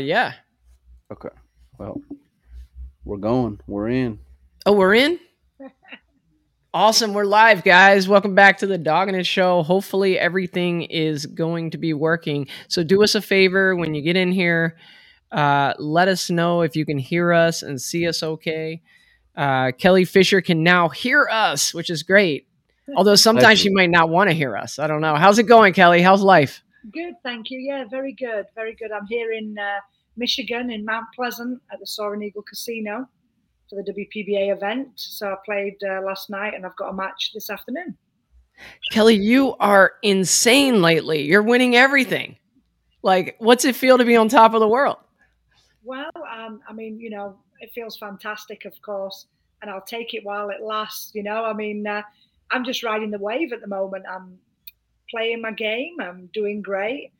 yeah. Okay. Well, we're going. We're in. Oh, we're in? awesome. We're live, guys. Welcome back to the Dog and It Show. Hopefully, everything is going to be working. So, do us a favor when you get in here. Uh, let us know if you can hear us and see us okay. Uh, Kelly Fisher can now hear us, which is great. Although sometimes she might not want to hear us. I don't know. How's it going, Kelly? How's life? Good, thank you. Yeah, very good, very good. I'm here in uh, Michigan, in Mount Pleasant, at the Soaring Eagle Casino for the WPBA event. So I played uh, last night, and I've got a match this afternoon. Kelly, you are insane lately. You're winning everything. Like, what's it feel to be on top of the world? Well, um, I mean, you know, it feels fantastic, of course, and I'll take it while it lasts. You know, I mean, uh, I'm just riding the wave at the moment. I'm playing my game. I'm doing great.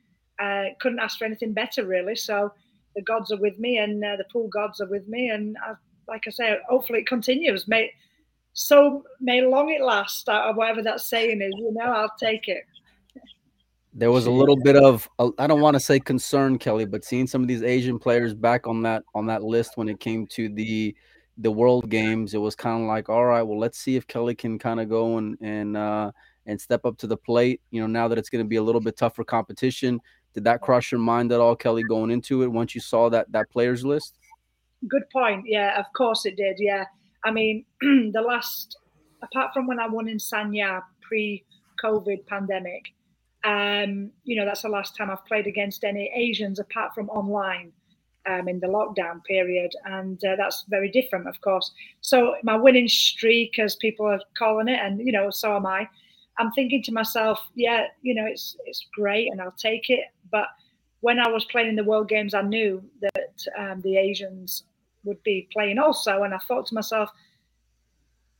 Uh, couldn't ask for anything better, really. So the gods are with me, and uh, the pool gods are with me, and I, like I say, hopefully it continues. May so may long it last, or whatever that saying is. You know, I'll take it. There was a little bit of uh, I don't want to say concern, Kelly, but seeing some of these Asian players back on that on that list when it came to the the World Games, it was kind of like, all right, well, let's see if Kelly can kind of go and and uh, and step up to the plate. You know, now that it's going to be a little bit tougher competition, did that cross your mind at all, Kelly, going into it once you saw that that players list? Good point. Yeah, of course it did. Yeah, I mean, the last, apart from when I won in Sanya pre-COVID pandemic, um, you know, that's the last time I've played against any Asians apart from online. Um, in the lockdown period, and uh, that's very different, of course. So my winning streak, as people are calling it, and you know, so am I. I'm thinking to myself, yeah, you know, it's it's great and I'll take it. But when I was playing in the World Games, I knew that um, the Asians would be playing also, and I thought to myself,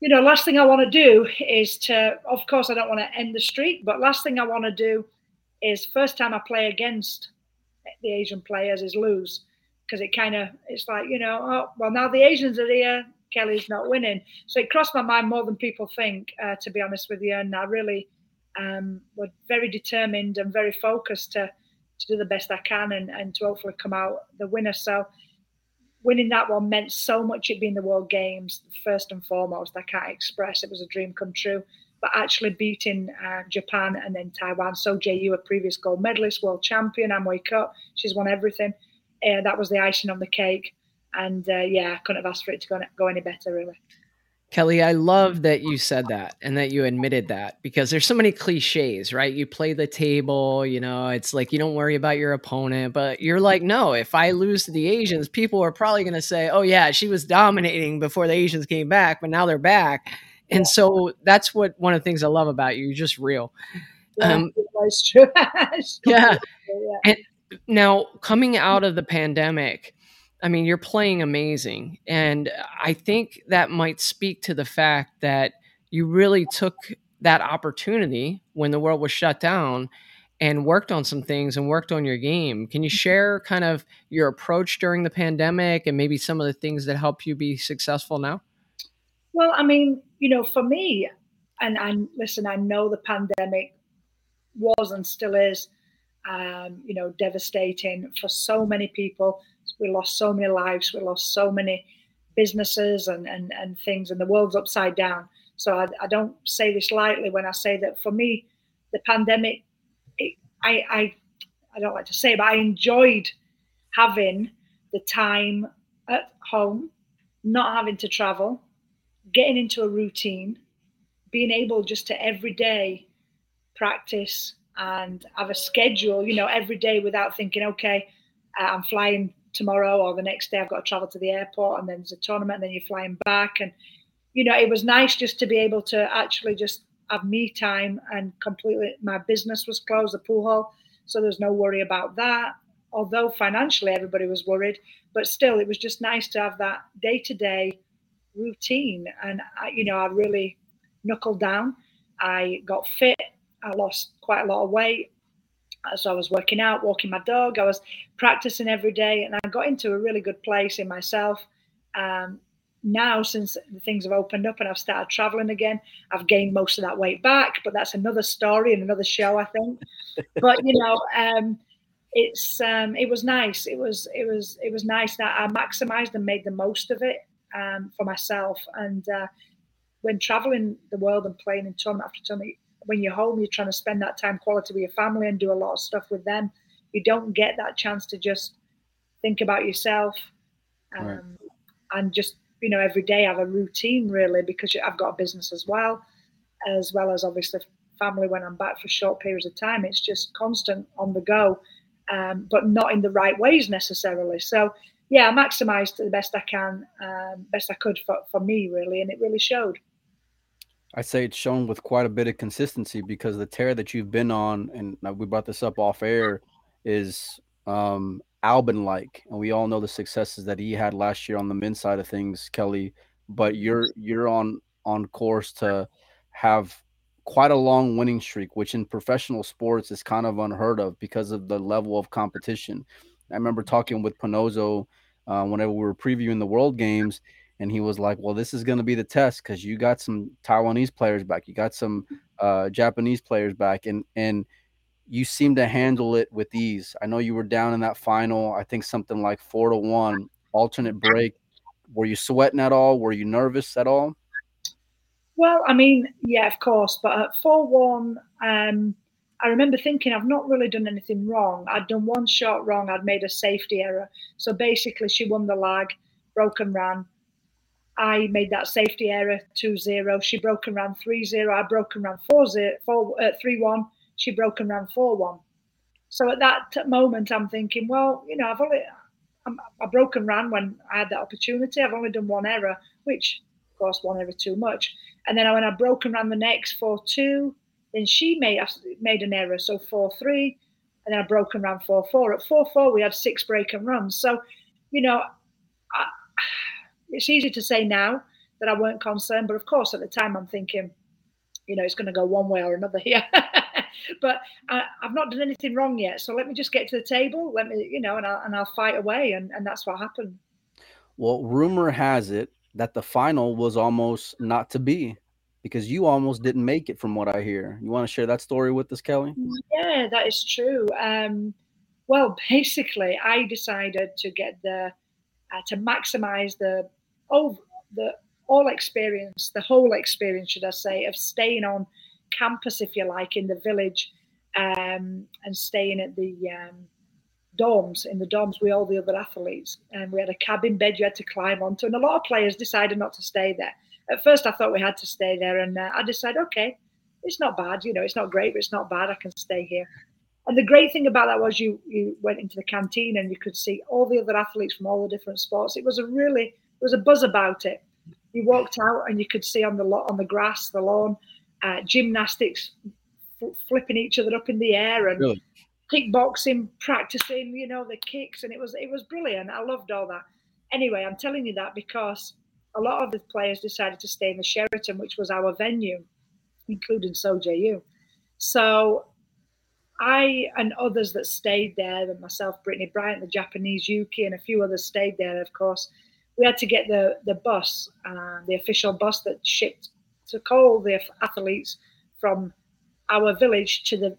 you know, last thing I want to do is to, of course, I don't want to end the streak, but last thing I want to do is first time I play against the Asian players is lose because it kind of it's like you know, oh well now the Asians are here, Kelly's not winning. So it crossed my mind more than people think, uh, to be honest with you. And I really um, very determined and very focused to, to do the best I can and, and to hopefully come out the winner. So winning that one meant so much it being the World Games, first and foremost. I can't express. It was a dream come true. But actually beating uh, Japan and then Taiwan. So Ju, a previous gold medalist, world champion, Amway Cup, she's won everything. Uh, that was the icing on the cake and uh, yeah, I couldn't have asked for it to go, go any better, really. Kelly, I love that you said that and that you admitted that because there's so many cliches, right? You play the table, you know, it's like you don't worry about your opponent, but you're like, no, if I lose to the Asians, people are probably going to say, oh, yeah, she was dominating before the Asians came back, but now they're back. And yeah. so that's what one of the things I love about you. You're just real. Yeah, um, yeah. yeah. And now coming out of the pandemic, I mean, you're playing amazing. And I think that might speak to the fact that you really took that opportunity when the world was shut down and worked on some things and worked on your game. Can you share kind of your approach during the pandemic and maybe some of the things that help you be successful now? Well, I mean, you know, for me, and I listen, I know the pandemic was and still is, um, you know, devastating for so many people we lost so many lives, we lost so many businesses and, and, and things, and the world's upside down. So I, I don't say this lightly when I say that for me, the pandemic, it, I, I, I don't like to say, it, but I enjoyed having the time at home, not having to travel, getting into a routine, being able just to every day practice and have a schedule, you know, every day without thinking, okay, I'm flying tomorrow or the next day I've got to travel to the airport and then there's a tournament and then you're flying back. And you know it was nice just to be able to actually just have me time and completely my business was closed the pool hall. So there's no worry about that. Although financially everybody was worried but still it was just nice to have that day to day routine. And I, you know I really knuckled down. I got fit. I lost quite a lot of weight so I was working out, walking my dog. I was practicing every day, and I got into a really good place in myself. Um, now, since things have opened up and I've started traveling again, I've gained most of that weight back. But that's another story and another show, I think. but you know, um, it's um, it was nice. It was it was it was nice that I maximised and made the most of it um, for myself. And uh, when traveling the world and playing in tournament after tournament, when you're home, you're trying to spend that time quality with your family and do a lot of stuff with them. You don't get that chance to just think about yourself um, right. and just you know every day have a routine really because I've got a business as well, as well as obviously family when I'm back for short periods of time. It's just constant on the go, um, but not in the right ways necessarily. So yeah, I maximised the best I can, um, best I could for, for me really, and it really showed. I say it's shown with quite a bit of consistency because the tear that you've been on, and we brought this up off air, is um, Albin like, and we all know the successes that he had last year on the men's side of things, Kelly. But you're you're on on course to have quite a long winning streak, which in professional sports is kind of unheard of because of the level of competition. I remember talking with Panozzo uh, whenever we were previewing the World Games, and he was like, "Well, this is going to be the test because you got some Taiwanese players back, you got some uh, Japanese players back, and and you seem to handle it with ease. I know you were down in that final, I think something like four to one, alternate break. Were you sweating at all? Were you nervous at all?" Well, I mean, yeah, of course, but at four one, um, I remember thinking I've not really done anything wrong. I'd done one shot wrong. I'd made a safety error. So basically, she won the lag, broke and ran. I made that safety error 2 0. She broke and ran 3 0. I broke and ran 4 0, 4, uh, 3 1. She broke and ran 4 1. So at that moment, I'm thinking, well, you know, I've only, I'm, I broke and ran when I had that opportunity. I've only done one error, which, of course, one error too much. And then when I broke and ran the next 4 2, then she made made an error, so 4 3. And then I broke and ran 4 4. At 4 4, we had six break and runs. So, you know, I, it's easy to say now that I weren't concerned, but of course at the time I'm thinking, you know, it's going to go one way or another here. but I, have not done anything wrong yet, so let me just get to the table. Let me, you know, and I'll and I'll fight away, and and that's what happened. Well, rumor has it that the final was almost not to be because you almost didn't make it, from what I hear. You want to share that story with us, Kelly? Yeah, that is true. Um, well, basically, I decided to get the uh, to maximize the oh the all experience, the whole experience, should I say, of staying on campus, if you like, in the village, um, and staying at the um, dorms. In the dorms with all the other athletes, and we had a cabin bed you had to climb onto, and a lot of players decided not to stay there. At first, I thought we had to stay there, and uh, I decided, okay, it's not bad, you know, it's not great, but it's not bad. I can stay here. And the great thing about that was you you went into the canteen and you could see all the other athletes from all the different sports. It was a really was a buzz about it. You walked out and you could see on the lot on the grass, the lawn, uh, gymnastics f- flipping each other up in the air and really? kickboxing, practicing, you know, the kicks, and it was it was brilliant. I loved all that. Anyway, I'm telling you that because a lot of the players decided to stay in the Sheraton, which was our venue, including Sojae So I and others that stayed there, and myself, Brittany Bryant, the Japanese Yuki, and a few others stayed there, of course. We had to get the, the bus, uh, the official bus that shipped to call the athletes from our village to the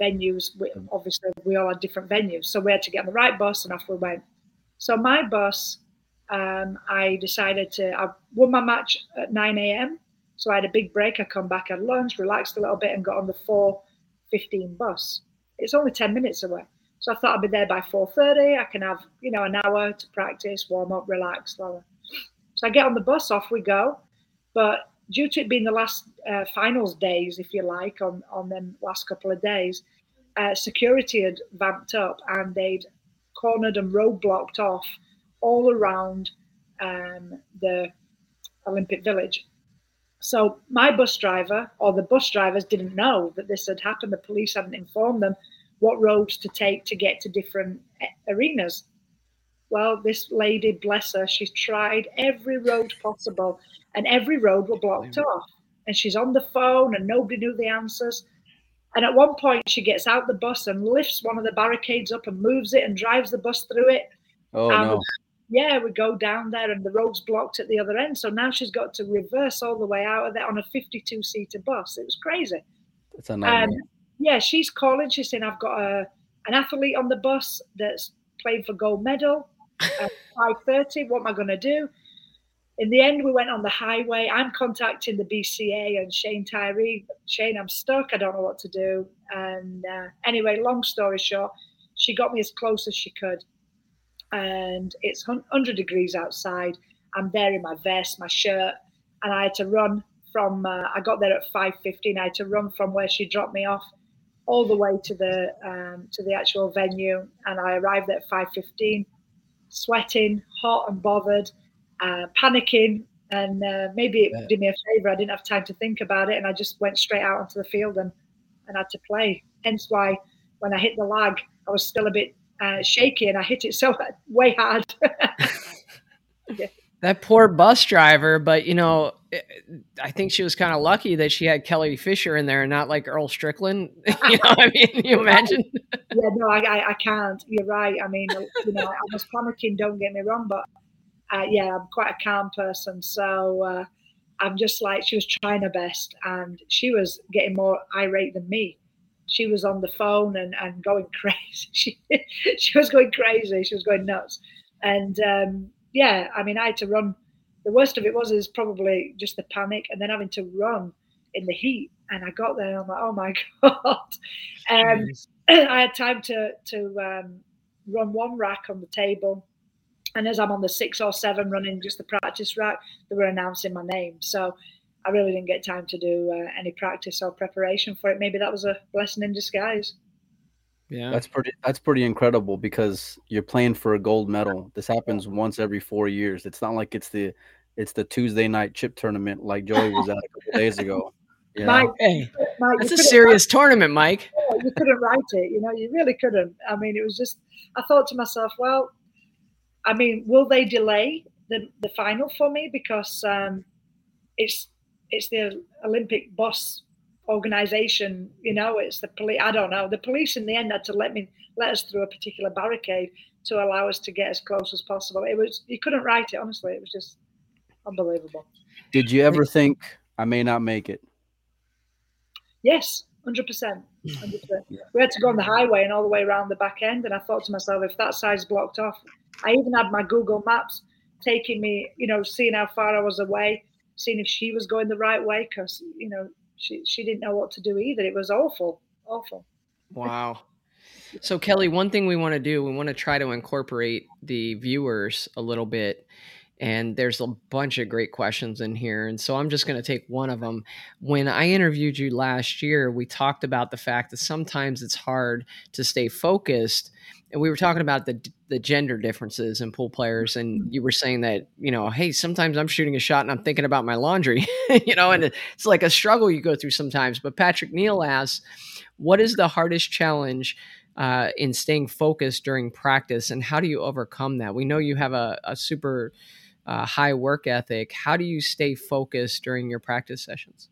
venues. We, obviously, we all had different venues. So we had to get on the right bus, and off we went. So my bus um, I decided to, I won my match at 9 a.m. So I had a big break. I come back, had lunch, relaxed a little bit, and got on the 4:15 bus. It's only 10 minutes away, so I thought I'd be there by 4:30. I can have, you know, an hour to practice, warm up, relax. Blah. So I get on the bus, off we go. But due to it being the last uh, finals days, if you like, on on them last couple of days, uh, security had vamped up and they'd cornered and roadblocked off all around um, the Olympic Village. So my bus driver or the bus drivers didn't know that this had happened. The police hadn't informed them what roads to take to get to different arenas. Well, this lady, bless her, she's tried every road possible, and every road was blocked off. And she's on the phone, and nobody knew the answers. And at one point, she gets out the bus and lifts one of the barricades up and moves it and drives the bus through it. Oh no! yeah, we go down there and the road's blocked at the other end. So now she's got to reverse all the way out of there on a 52 seater bus. It was crazy. It's a nightmare. Um, yeah, she's calling. She's saying, I've got a, an athlete on the bus that's playing for gold medal at 5.30. What am I going to do? In the end, we went on the highway. I'm contacting the BCA and Shane Tyree. Shane, I'm stuck. I don't know what to do. And uh, anyway, long story short, she got me as close as she could. And it's 100 degrees outside. I'm there in my vest, my shirt, and I had to run from. Uh, I got there at 5:15. I had to run from where she dropped me off all the way to the um, to the actual venue, and I arrived at 5:15, sweating, hot and bothered, uh, panicking, and uh, maybe it yeah. did me a favor. I didn't have time to think about it, and I just went straight out onto the field and and had to play. Hence why when I hit the lag, I was still a bit uh, shaky, and I hit it so way hard. yeah that poor bus driver, but you know, eh, I think she was kind of lucky that she had Kelly Fisher in there and not like Earl Strickland. you know, I mean, you imagine? yeah, no, I, I, I, can't. You're right. I mean, you know, I was panicking. Don't get me wrong, but uh, yeah, I'm quite a calm person, so uh, I'm just like she was trying her best, and she was getting more irate than me. She was on the phone and, and going crazy. She she was going crazy. She was going nuts, and um, yeah, I mean, I had to run. The worst of it was is probably just the panic and then having to run in the heat. And I got there, and I'm like, oh my god. Um, I had time to to um, run one rack on the table, and as I'm on the six or seven running just the practice rack, they were announcing my name. So I really didn't get time to do uh, any practice or preparation for it. Maybe that was a blessing in disguise. Yeah. That's pretty that's pretty incredible because you're playing for a gold medal. This happens once every 4 years. It's not like it's the it's the Tuesday night chip tournament like Joey was at a couple days ago. Yeah. Mike, hey, Mike, that's a serious tournament, Mike. you couldn't write it, you know, you really couldn't. I mean, it was just I thought to myself, well, I mean, will they delay the, the final for me because um, it's it's the Olympic boss organization you know it's the police i don't know the police in the end had to let me let us through a particular barricade to allow us to get as close as possible. It was you couldn't write it honestly it was just unbelievable. Did you ever think i may not make it yes 100%, 100%. we had to go on the highway and all the way around the back end and i thought to myself if that side's blocked off i even had my google maps taking me you know seeing how far i was away seeing if she was going the right way because you know she she didn't know what to do either. It was awful, awful. Wow. So Kelly, one thing we want to do, we want to try to incorporate the viewers a little bit. And there's a bunch of great questions in here. And so I'm just going to take one of them. When I interviewed you last year, we talked about the fact that sometimes it's hard to stay focused and we were talking about the the gender differences in pool players and you were saying that you know hey sometimes i'm shooting a shot and i'm thinking about my laundry you know and it's like a struggle you go through sometimes. But patrick neal asks what is the hardest challenge uh, in staying focused during practice and how do you overcome that? We know you have a, a super uh, high work ethic. How do you stay focused during your practice sessions?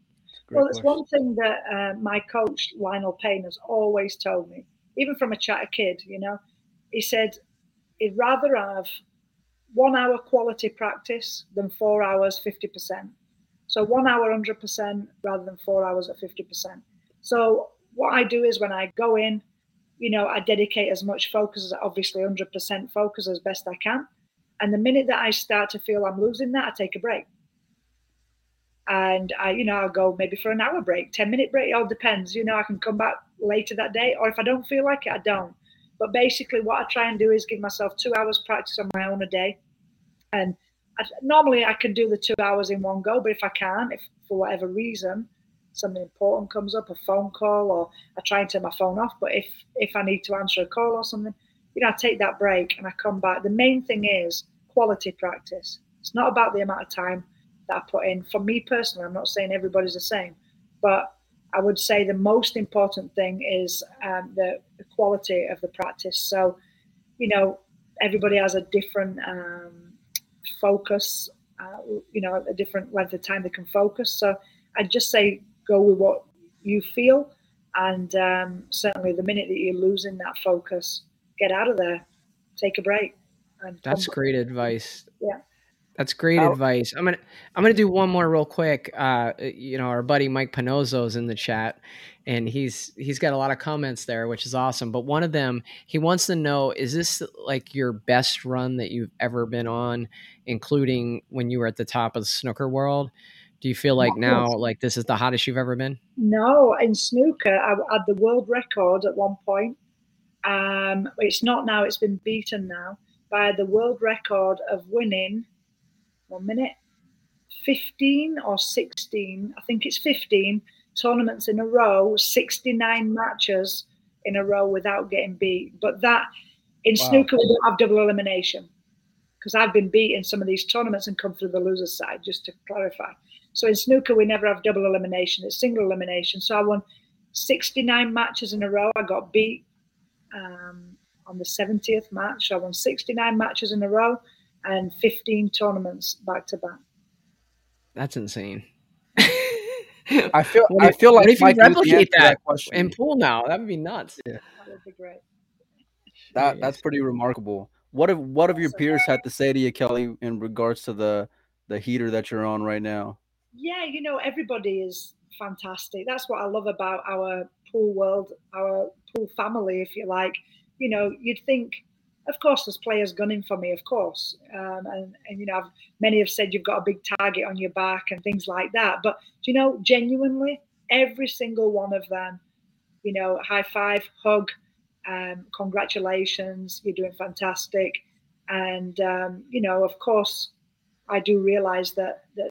Well it's one thing that uh, my coach lionel payne has always told me even from a chat a kid you know he said he'd rather have one hour quality practice than four hours 50%. So one hour 100% rather than four hours at 50%. So what I do is when I go in, you know, I dedicate as much focus as obviously 100% focus as best I can. And the minute that I start to feel I'm losing that, I take a break. And I, you know, I'll go maybe for an hour break, 10 minute break. It all depends. You know, I can come back later that day, or if I don't feel like it, I don't. But basically, what I try and do is give myself two hours practice on my own a day. And I, normally I can do the two hours in one go, but if I can't, if for whatever reason something important comes up, a phone call, or I try and turn my phone off. But if if I need to answer a call or something, you know, I take that break and I come back. The main thing is quality practice. It's not about the amount of time that I put in. For me personally, I'm not saying everybody's the same, but I would say the most important thing is um, the, the, quality of the practice. So, you know, everybody has a different um, focus, uh, you know, a different length of time they can focus. So I'd just say go with what you feel. And um, certainly the minute that you're losing that focus, get out of there, take a break. That's great advice. That's great advice. I'm gonna I'm gonna do one more real quick. Uh, you know, our buddy Mike is in the chat, and he's he's got a lot of comments there, which is awesome. But one of them, he wants to know: Is this like your best run that you've ever been on, including when you were at the top of the snooker world? Do you feel like now, like this is the hottest you've ever been? No, in snooker, I had the world record at one point. Um, it's not now; it's been beaten now by the world record of winning one minute, 15 or 16, I think it's 15 tournaments in a row, 69 matches in a row without getting beat. But that in wow. snooker, we don't have double elimination because I've been beat in some of these tournaments and come through the loser's side, just to clarify. So in snooker, we never have double elimination, it's single elimination. So I won 69 matches in a row. I got beat um, on the 70th match. So I won 69 matches in a row and 15 tournaments back to back. That's insane. I feel I feel like if you replicate that, that in pool now, that would be nuts. Yeah. That would be great. That that's pretty remarkable. What have what have your peers had to say to you, Kelly, in regards to the the heater that you're on right now? Yeah, you know, everybody is fantastic. That's what I love about our pool world, our pool family, if you like. You know, you'd think of course, there's players gunning for me, of course, um, and, and you know, I've, many have said you've got a big target on your back and things like that. But do you know, genuinely, every single one of them, you know, high five, hug, um, congratulations, you're doing fantastic, and um, you know, of course, I do realise that that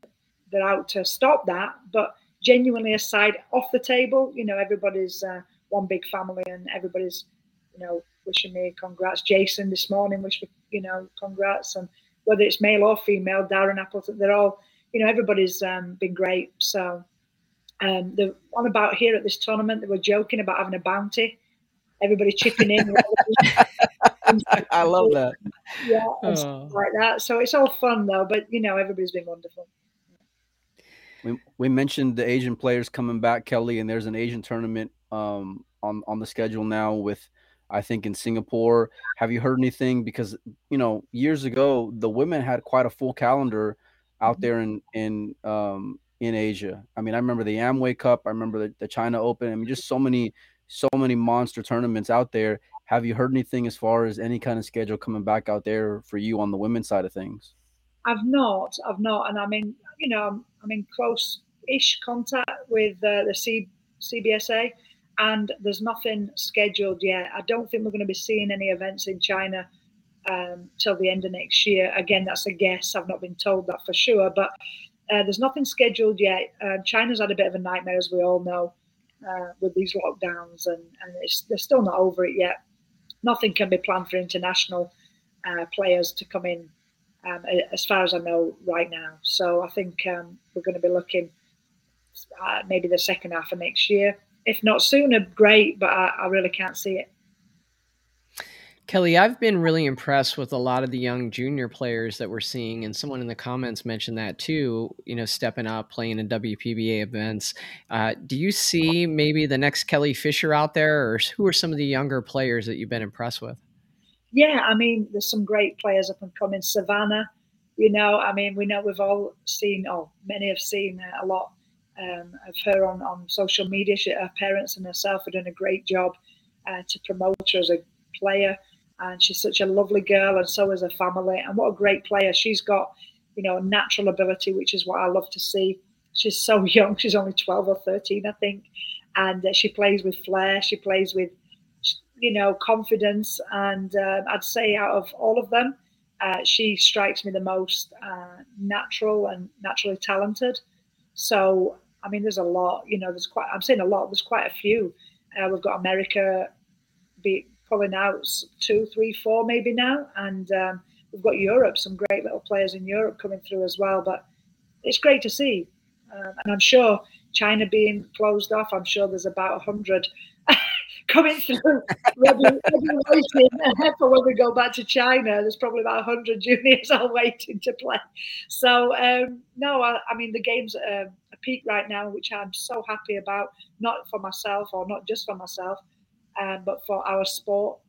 they're out to stop that, but genuinely aside off the table, you know, everybody's uh, one big family and everybody's, you know, wishing me congrats. Jason this morning wished me, you know, congrats. And whether it's male or female, Darren Appleton, they're all, you know, everybody's um, been great. So um, the one about here at this tournament, they were joking about having a bounty. Everybody chipping in. I love that. Yeah, oh. like that. So it's all fun though, but you know, everybody's been wonderful. We, we mentioned the Asian players coming back, Kelly, and there's an Asian tournament um, on on the schedule now with I think in Singapore. Have you heard anything? Because you know, years ago, the women had quite a full calendar out mm-hmm. there in in um, in Asia. I mean, I remember the Amway Cup. I remember the, the China Open. I mean, just so many so many monster tournaments out there. Have you heard anything as far as any kind of schedule coming back out there for you on the women's side of things? I've not. I've not, and I'm in. You know, I'm, I'm in close-ish contact with uh, the C, CBSA and there's nothing scheduled yet. I don't think we're going to be seeing any events in China um, till the end of next year. Again, that's a guess. I've not been told that for sure, but uh, there's nothing scheduled yet. Uh, China's had a bit of a nightmare, as we all know, uh, with these lockdowns, and, and they're still not over it yet. Nothing can be planned for international uh, players to come in, um, as far as I know right now. So I think um, we're going to be looking maybe the second half of next year if not sooner, great. But I, I really can't see it. Kelly, I've been really impressed with a lot of the young junior players that we're seeing, and someone in the comments mentioned that too. You know, stepping up, playing in WPBA events. Uh, do you see maybe the next Kelly Fisher out there, or who are some of the younger players that you've been impressed with? Yeah, I mean, there's some great players up and coming. Savannah, you know, I mean, we know we've all seen, oh, many have seen uh, a lot um, of her on, on social media. She, her parents and herself are doing a great job uh, to promote her as a player. And she's such a lovely girl, and so is her family. And what a great player. She's got, you know, a natural ability, which is what I love to see. She's so young. She's only 12 or 13, I think. And uh, she plays with flair. She plays with, you know, confidence. And uh, I'd say out of all of them, uh, she strikes me the most uh, natural and naturally talented. So I mean, there's a lot. You know, there's quite. I'm saying a lot. There's quite a few. Uh, we've got America, be pulling out two, three, four maybe now, and um, we've got Europe. Some great little players in Europe coming through as well. But it's great to see, um, and I'm sure China being closed off. I'm sure there's about hundred coming through, for when we go back to China. There's probably about 100 juniors all waiting to play. So, um, no, I, I, mean, the game's at a peak right now, which I'm so happy about, not for myself or not just for myself, um, but for our sport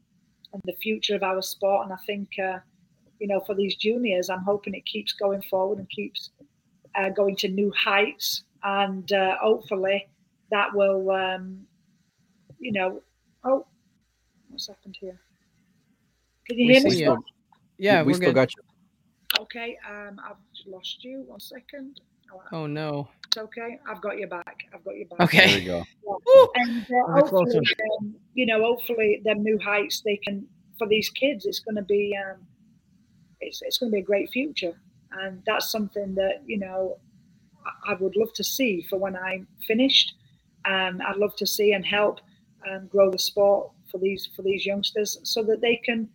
and the future of our sport. And I think, uh, you know, for these juniors, I'm hoping it keeps going forward and keeps uh, going to new heights, and uh, hopefully that will, um, you know, oh, what's happened here? Can you We hear me? see still? Yeah, we are still good. got you. Okay, um, I've lost you. One second. Oh, Oh no. It's okay. I've got you back. I've got you back. Okay. There Okay. we go. And uh, hopefully, um, you know, hopefully, them new heights they can for these kids. It's going to be, um, it's it's going to be a great future, and that's something that you know, I, I would love to see for when I'm finished. Um, I'd love to see and help um, grow the sport for these for these youngsters so that they can,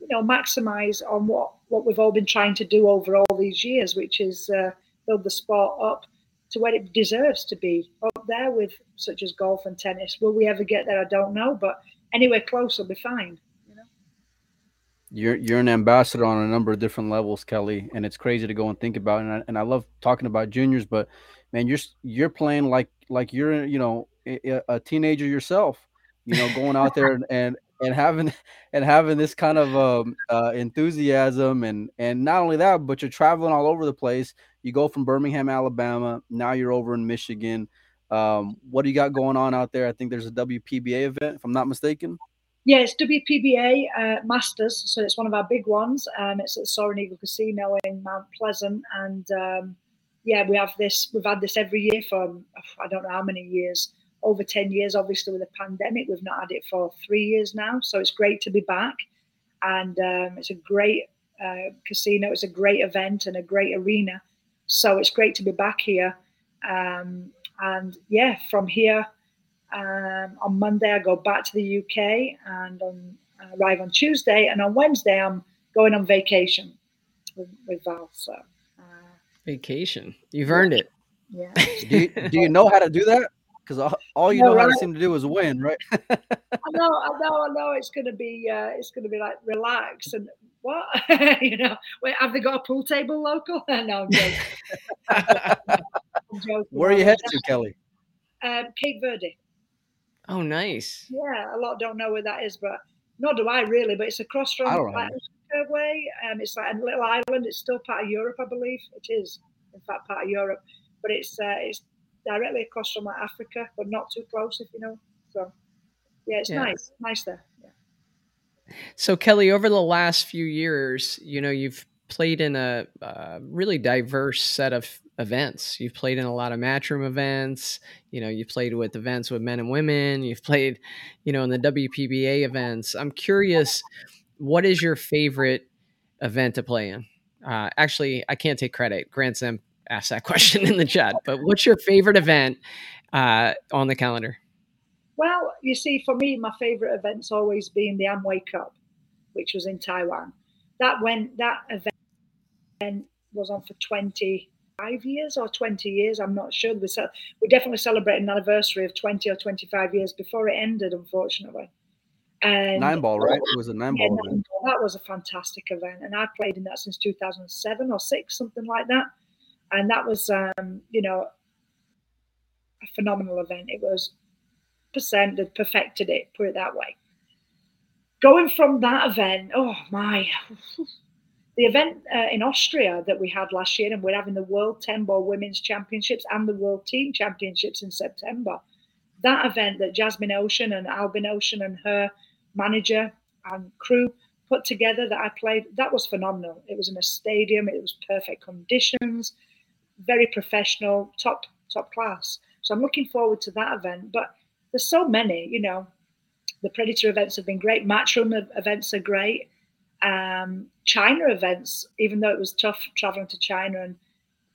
you know, maximize on what what we've all been trying to do over all these years, which is uh, build the sport up to where it deserves to be up there with such as golf and tennis. Will we ever get there? I don't know, but anywhere close will be fine. You know? You're you're an ambassador on a number of different levels, Kelly, and it's crazy to go and think about. And I, and I love talking about juniors, but man, you're you're playing like like you're you know a, a teenager yourself. You know, going out there and, and and having and having this kind of um, uh, enthusiasm and and not only that, but you're traveling all over the place. You go from Birmingham, Alabama. Now you're over in Michigan. Um, what do you got going on out there? I think there's a WPBA event, if I'm not mistaken. Yeah, it's WPBA uh, Masters, so it's one of our big ones. Um, it's at Soaring Eagle Casino in Mount Pleasant, and um, yeah, we have this. We've had this every year for I don't know how many years, over ten years. Obviously, with the pandemic, we've not had it for three years now. So it's great to be back, and um, it's a great uh, casino. It's a great event and a great arena. So it's great to be back here. Um, and yeah, from here um, on Monday, I go back to the UK and on, uh, arrive on Tuesday. And on Wednesday, I'm going on vacation with, with Val. So, uh, Vacation. You've earned it. yeah. Do you, do you know how to do that? Because all, all you No, know how to seem to do is win, right? I know, I know, I know. It's going to be, uh, it's going to be like relax and what, you know. Wait, have they got a pool table local? no, I'm joking. I'm joking. Where are you headed to, Kelly? Um, Cape Verde. oh, nice. Yeah, a lot don't know where that is, but nor do I really. But it's across from I don't like know. Way. Um, it's like a little island. It's still part of Europe, I believe. It is, in fact, part of Europe. But it's uh, it's directly across from like Africa, but not too close, if you know. So, yeah, it's Yeah. nice, nice there. Yeah. So Kelly, over the last few years, you know, you've played in a uh, really diverse set of events. You've played in a lot of matchroom events. You know, you've played with events with men and women. You've played, you know, in the WPBA events. I'm curious, what is your favorite event to play in? Uh, actually, I can't take credit. Grant Zem asked that question in the chat. But what's your favorite event uh, on the calendar? Well, you see, for me, my favourite event's always been the Amway Cup, which was in Taiwan. That went that event was on for 25 years or 20 years. I'm not sure. We ce- we definitely celebrated an anniversary of 20 or 25 years before it ended, unfortunately. And Nine ball, right? It was a nine yeah, ball nine ball. that was a fantastic event, and I played in that since 2007 or six, something like that. And that was, um, you know, a phenomenal event. It was percent had perfected it, put it that way. Going from that event, oh my, the event uh, in Austria that we had last year, and we're having the World 10 Ball Women's Championships and the World Team Championships in September. That event that Jasmin Ouschan and Albin Ouschan and her manager and crew put together that I played, that was phenomenal. It was in a stadium, it was perfect conditions, very professional, top top class. So I'm looking forward to that event. But there's so many, you know. The Predator events have been great. Matchroom events are great. Um, China events, even though it was tough traveling to China and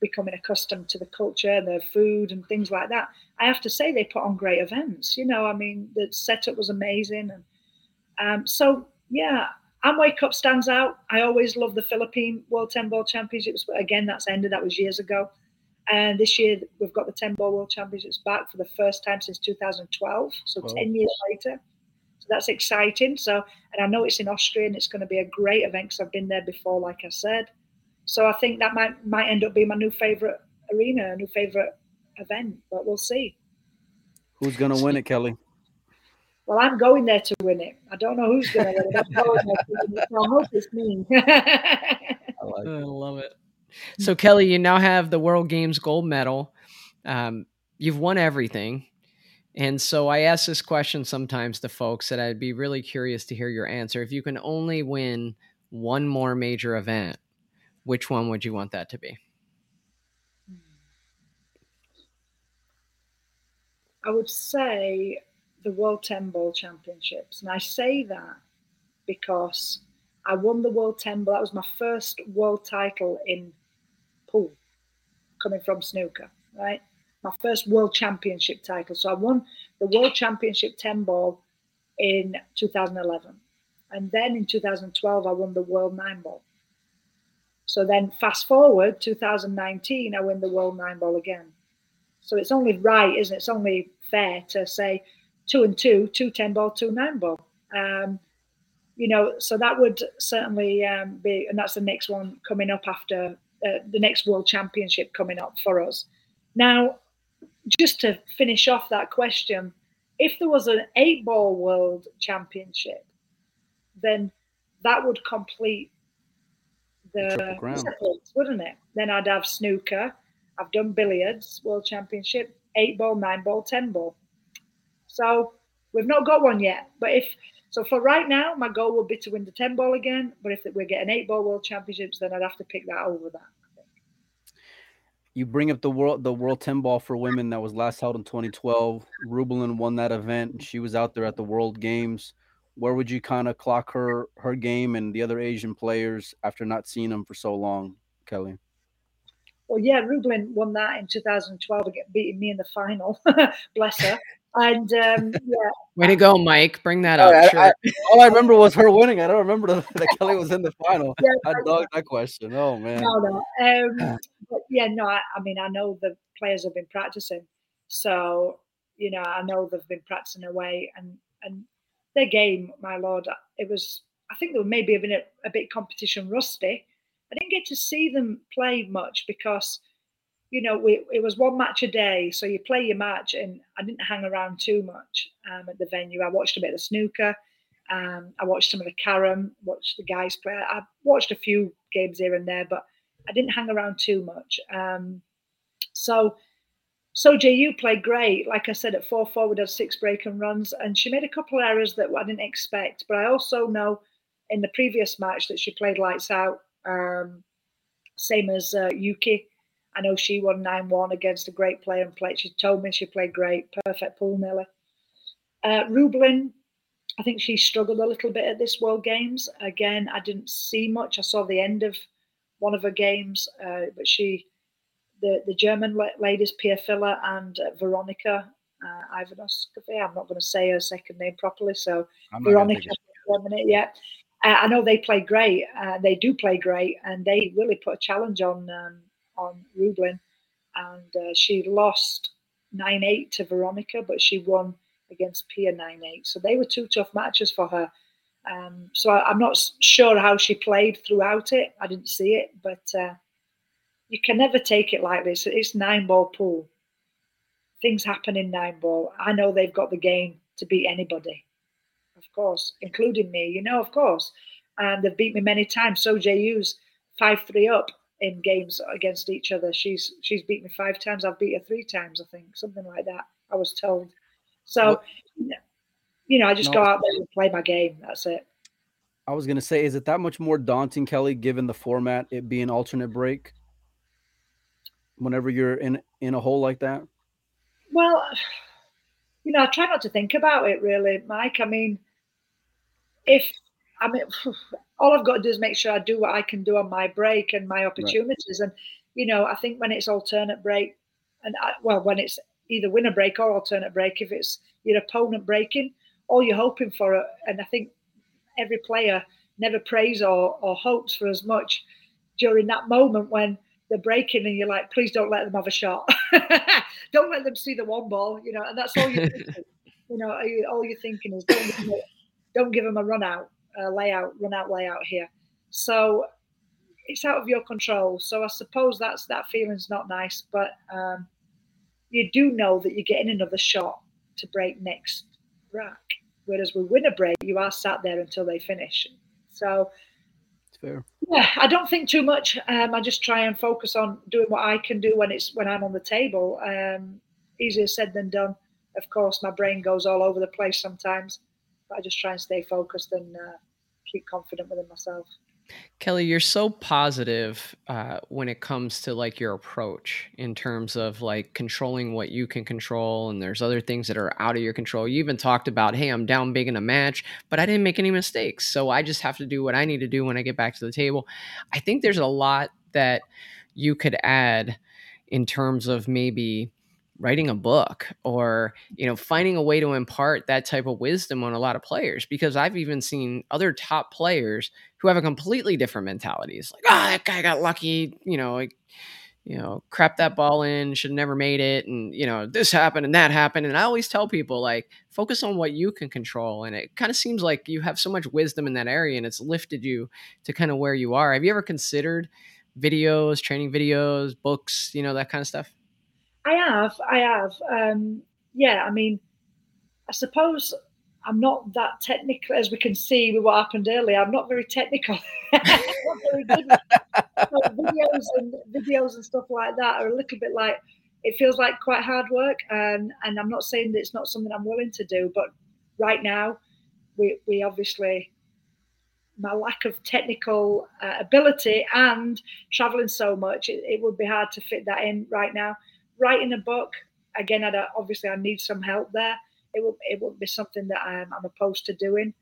becoming accustomed to the culture and their food and things like that, I have to say they put on great events. You know, I mean, the setup was amazing, and um, so yeah, Amway Cup stands out. I always love the Philippine World Ten Ball Championships, but again, that's ended. That was years ago. And this year we've got the Ten Ball World Championships back for the first time since 2012, so Wow. 10 years later. So that's exciting. So, and I know it's in Austria, and it's going to be a great event because I've been there before, like I said. So I think that might might end up being my new favorite arena, a new favorite event, but we'll see. Who's gonna win it, Kelly? Well, I'm going there to win it. I don't know who's going to win it. I'm going there to win it. So I hope it's me. I, like I love it. So, Kelly, you now have the World Games gold medal. Um, you've won everything. And so I ask this question sometimes to folks that I'd be really curious to hear your answer. If you can only win one more major event, which one would you want that to be? I would say the World 10 Ball Championships. And I say that because I won the World 10 Ball. That was my first world title in pool coming from snooker, right? My first world championship title. So I won the World Championship 10 Ball in 2011. And then in 2012, I won the World 9 Ball. So then fast forward 2019, I win the World 9 Ball again. So it's only right, isn't it? It's only fair to say two and two, two ten ball, two 9 ball. Um, you know, so that would certainly um, be, and that's the next one coming up after uh, the next World Championship coming up for us. Now, just to finish off that question, if there was an eight ball World Championship, then that would complete the wouldn't it? Then I'd have snooker. I've done billiards, World Championship, eight ball, nine ball, ten ball. So we've not got one yet. But if so, for right now, my goal would be to win the ten ball again. But if we're getting eight ball World Championships, then I'd have to pick that over that. You bring up the world the World Ten Ball for women that was last held in 2012. Rubilen won that event, and she was out there at the World Games. Where would you kind of clock her her game and the other Asian players after not seeing them for so long, Kelly? Well, yeah, Rubilen won that in 2012, beating me in the final. Bless her. And um, yeah. Way to go, Mike. Bring that up. I, sure. I, all I remember was her winning. I don't remember that Kelly was in the final. Yeah, I dogged that question. Oh, man. No, no. Um, but yeah, no, I, I mean, I know the players have been practicing. So, you know, I know they've been practicing away and, and their game, my lord, it was, I think they were maybe a bit, a bit competition rusty I didn't get to see them play much because, you know, we, it was one match a day. So you play your match, and I didn't hang around too much um, at the venue. I watched a bit of snooker. Um, I watched some of the carom, watched the guys play. I watched a few games here and there, but I didn't hang around too much. Um, so, so JU played great. Like I said, at 4 4, we had six break and runs, and she made a couple of errors that I didn't expect. But I also know in the previous match that she played lights out. Um, same as uh, Yuki. I know she won 9 1 against a great player and played. She told me she played great, perfect pool Nelly. Uh, Rubilen, I think she struggled a little bit at this World Games. Again, I didn't see much. I saw the end of one of her games, uh, but she, the, the German ladies, Pia Filler and uh, Veronica uh, Ivanovskaya, I'm not going to say her second name properly, so Veronica, yeah. Uh, I know they play great. Uh, they do play great, and they really put a challenge on um, on Rubilen. And uh, she lost nine eight to Veronica, but she won against Pia nine eight. So they were two tough matches for her. Um, so I, am not sure how she played throughout it. I didn't see it, but uh, you can never take it like this. It's nine ball pool. Things happen in nine ball. I know they've got the game to beat anybody of course, including me, you know, of course. And they've beat me many times. So JU's five three up in games against each other. She's she's beat me five times. I've beat her three times, I think, something like that. I was told. So, you know, I just no, go out there and play my game. That's it. I was gonna say, is it that much more daunting, Kelly, given the format, it being alternate break? Whenever you're in in a hole like that. Well, you know, I try not to think about it really, Mike. I mean, if I mean, all I've got to do is make sure I do what I can do on my break and my opportunities. Right. And you know, I think when it's alternate break, and I, well, when it's either winner break or alternate break, if it's your opponent breaking, all you're hoping for, and I think every player never prays or, or hopes for as much during that moment when they're breaking and you're like, please don't let them have a shot. don't let them see the one ball, you know, and that's all you're thinking. you know, all you're thinking is don't, don't give them a run out, uh, layout, run out, layout here. So it's out of your control. So I suppose that's that feeling's not nice, but um, you do know that you're getting another shot to break next rack. Whereas with winner break, you are sat there until they finish. So it's fair. Yeah, I don't think too much. Um, I just try and focus on doing what I can do when it's when I'm on the table. Um, easier said than done. Of course, my brain goes all over the place sometimes, but I just try and stay focused and uh, keep confident within myself. Kelly, you're so positive uh, when it comes to like your approach in terms of like controlling what you can control, and there's other things that are out of your control. You even talked about, hey, I'm down big in a match, but I didn't make any mistakes, so I just have to do what I need to do when I get back to the table. I think there's a lot that you could add in terms of maybe writing a book or you know finding a way to impart that type of wisdom on a lot of players because i've even seen other top players who have a completely different mentality. It's like oh, that guy got lucky you know like, you know crap that ball in should have never made it and you know this happened and that happened and i always tell people like focus on what you can control and it kind of seems like you have so much wisdom in that area and it's lifted you to kind of where you are. Have you ever considered videos training videos books you know that kind of stuff I have, I have. Um, yeah, I mean, I suppose I'm not that technical, as we can see with what happened earlier. I'm not very technical. not very videos and videos and stuff like that are a little bit like it feels like quite hard work, and and I'm not saying that it's not something I'm willing to do, but right now, we we obviously my lack of technical uh, ability and traveling so much, it, it would be hard to fit that in right now writing a book again, I'd, obviously I need some help there. It would it would be something that I'm, I'm opposed to doing.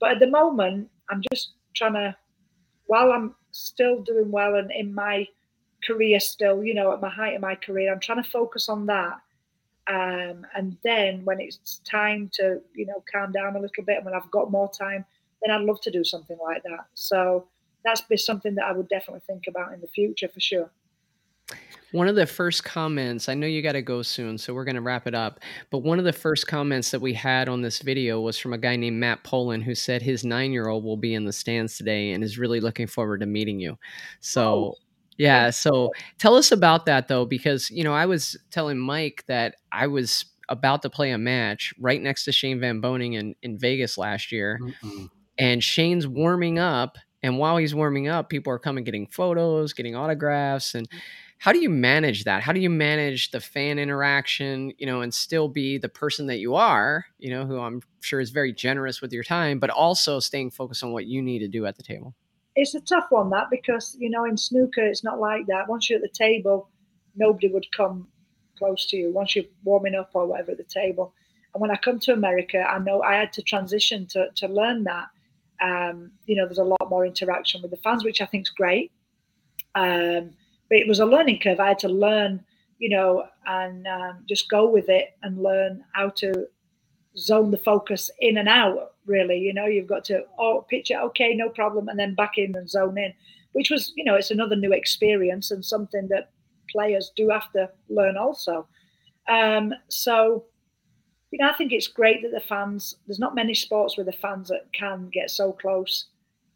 But at the moment, I'm just trying to, while I'm still doing well and in my career still, you know, at my height of my career, I'm trying to focus on that. Um, and then when it's time to, you know, calm down a little bit, and when I've got more time, then I'd love to do something like that. So that's be something that I would definitely think about in the future for sure. One of the first comments, I know you got to go soon, so we're going to wrap it up. But one of the first comments that we had on this video was from a guy named Matt Poland who said his nine year old will be in the stands today and is really looking forward to meeting you. So, oh. yeah. So tell us about that though, because, you know, I was telling Mike that I was about to play a match right next to Shane Van Boening in, in Vegas last year. Mm-hmm. And Shane's warming up. And while he's warming up, people are coming getting photos, getting autographs. And, how do you manage that? How do you manage the fan interaction you know and still be the person that you are you know who i'm sure is very generous with your time but also staying focused on what you need to do at the table? It's a tough one that because you know in snooker it's not like that. Once you're at the table nobody would come close to you once you're warming up or whatever at the table. And when i come to america i know i had to transition to, to learn that. Um, you know there's a lot more interaction with the fans which i think is great. Um, but it was a learning curve. I had to learn, you know, and um, just go with it and learn how to zone the focus in and out. Really, you know, you've got to oh picture okay, no problem, and then back in and zone in, which was, you know, it's another new experience and something that players do have to learn also. Um, so, you know, I think it's great that the fans. There's not many sports where the fans that can get so close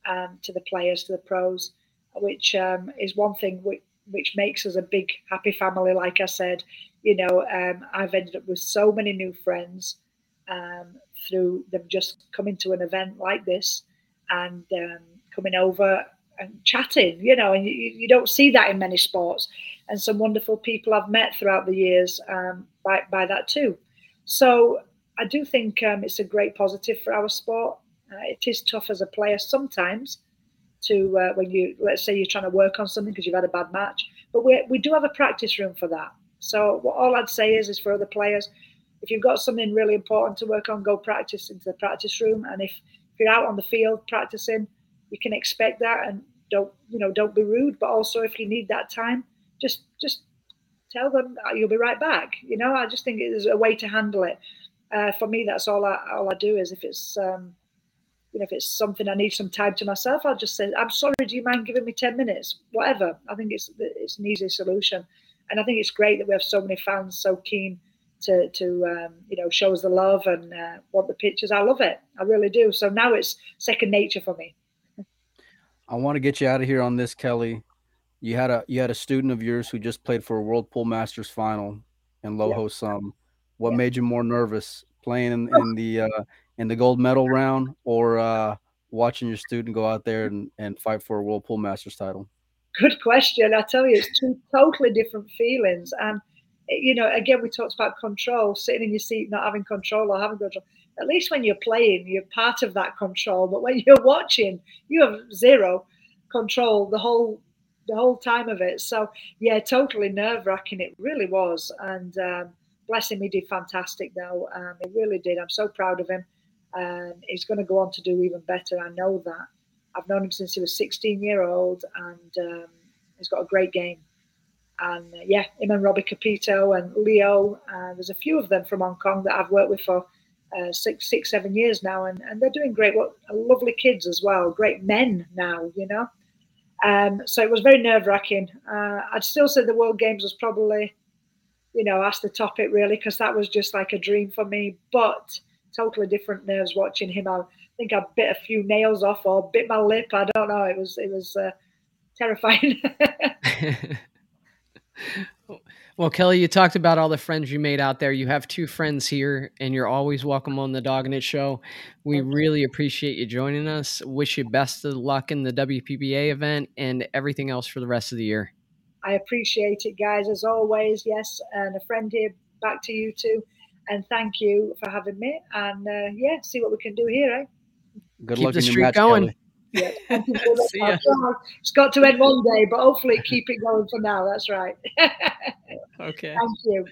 um, to the players, to the pros, which um, is one thing which which makes us a big happy family. Like I said, you know, um, I've ended up with so many new friends um, through them just coming to an event like this and um, coming over and chatting. You know, and you, you, don't see that in many sports. And some wonderful people I've met throughout the years um, by by that too. So I do think um, it's a great positive for our sport. Uh, it is tough as a player sometimes to uh, when you let's say you're trying to work on something because you've had a bad match. But we we do have a practice room for that. So what all I'd say is is for other players, if you've got something really important to work on, go practice into the practice room. And if, if you're out on the field practicing, you can expect that and don't you know don't be rude. But also if you need that time, just just tell them you'll be right back. You know, I just think there's a way to handle it. Uh, for me, that's all I all I do is if it's um, you know, if it's something I need some time to myself, I'll just say, I'm sorry, do you mind giving me 10 minutes? Whatever. I think it's it's an easy solution. And I think it's great that we have so many fans so keen to, to um, you know, show us the love and uh, want the pictures. I love it. I really do. So now it's second nature for me. I want to get you out of here on this, Kelly. You had a you had a student of yours who just played for a World Pool Masters final in Loho yeah. What yeah. made you more nervous playing in, in the uh, in the gold medal round, or uh, watching your student go out there and, and fight for a World Pool Masters title? Good question. I tell you, it's two totally different feelings. And you know, again, we talked about control, sitting in your seat, not having control or having control. At least when you're playing, you're part of that control. But when you're watching, you have zero control the whole the whole time of it. So yeah, totally nerve wracking. It really was. And um, bless him, he did fantastic though. Um, he really did. I'm so proud of him. And he's going to go on to do even better. I know that. I've known him since he was 16 year old, and um, he's got a great game. And uh, yeah, him and Robbie Capito and Leo. Uh, there's a few of them from Hong Kong that I've worked with for uh, six, six, seven years now, and, and they're doing great. What lovely kids as well, great men now, you know. Um, so it was very nerve wracking. Uh, I'd still say the World Games was probably, you know, asked the topic really because that was just like a dream for me. But totally different nerves watching him. I think I bit a few nails off or bit my lip. I don't know. It was it was uh, terrifying. well, Kelly, you talked about all the friends you made out there. You have two friends here, and you're always welcome on the Dog and It Show. We really appreciate you joining us. Wish you best of luck in the WPBA event and everything else for the rest of the year. I appreciate it, guys, as always. Yes, and a friend here. Back to you too, and thank you for having me. And uh, yeah, see what we can do here, eh? Good Keep luck the in your streak match, going. Kelly. Yeah. it's got to end one day, but hopefully keep it going for now. That's right. Okay. Thank you.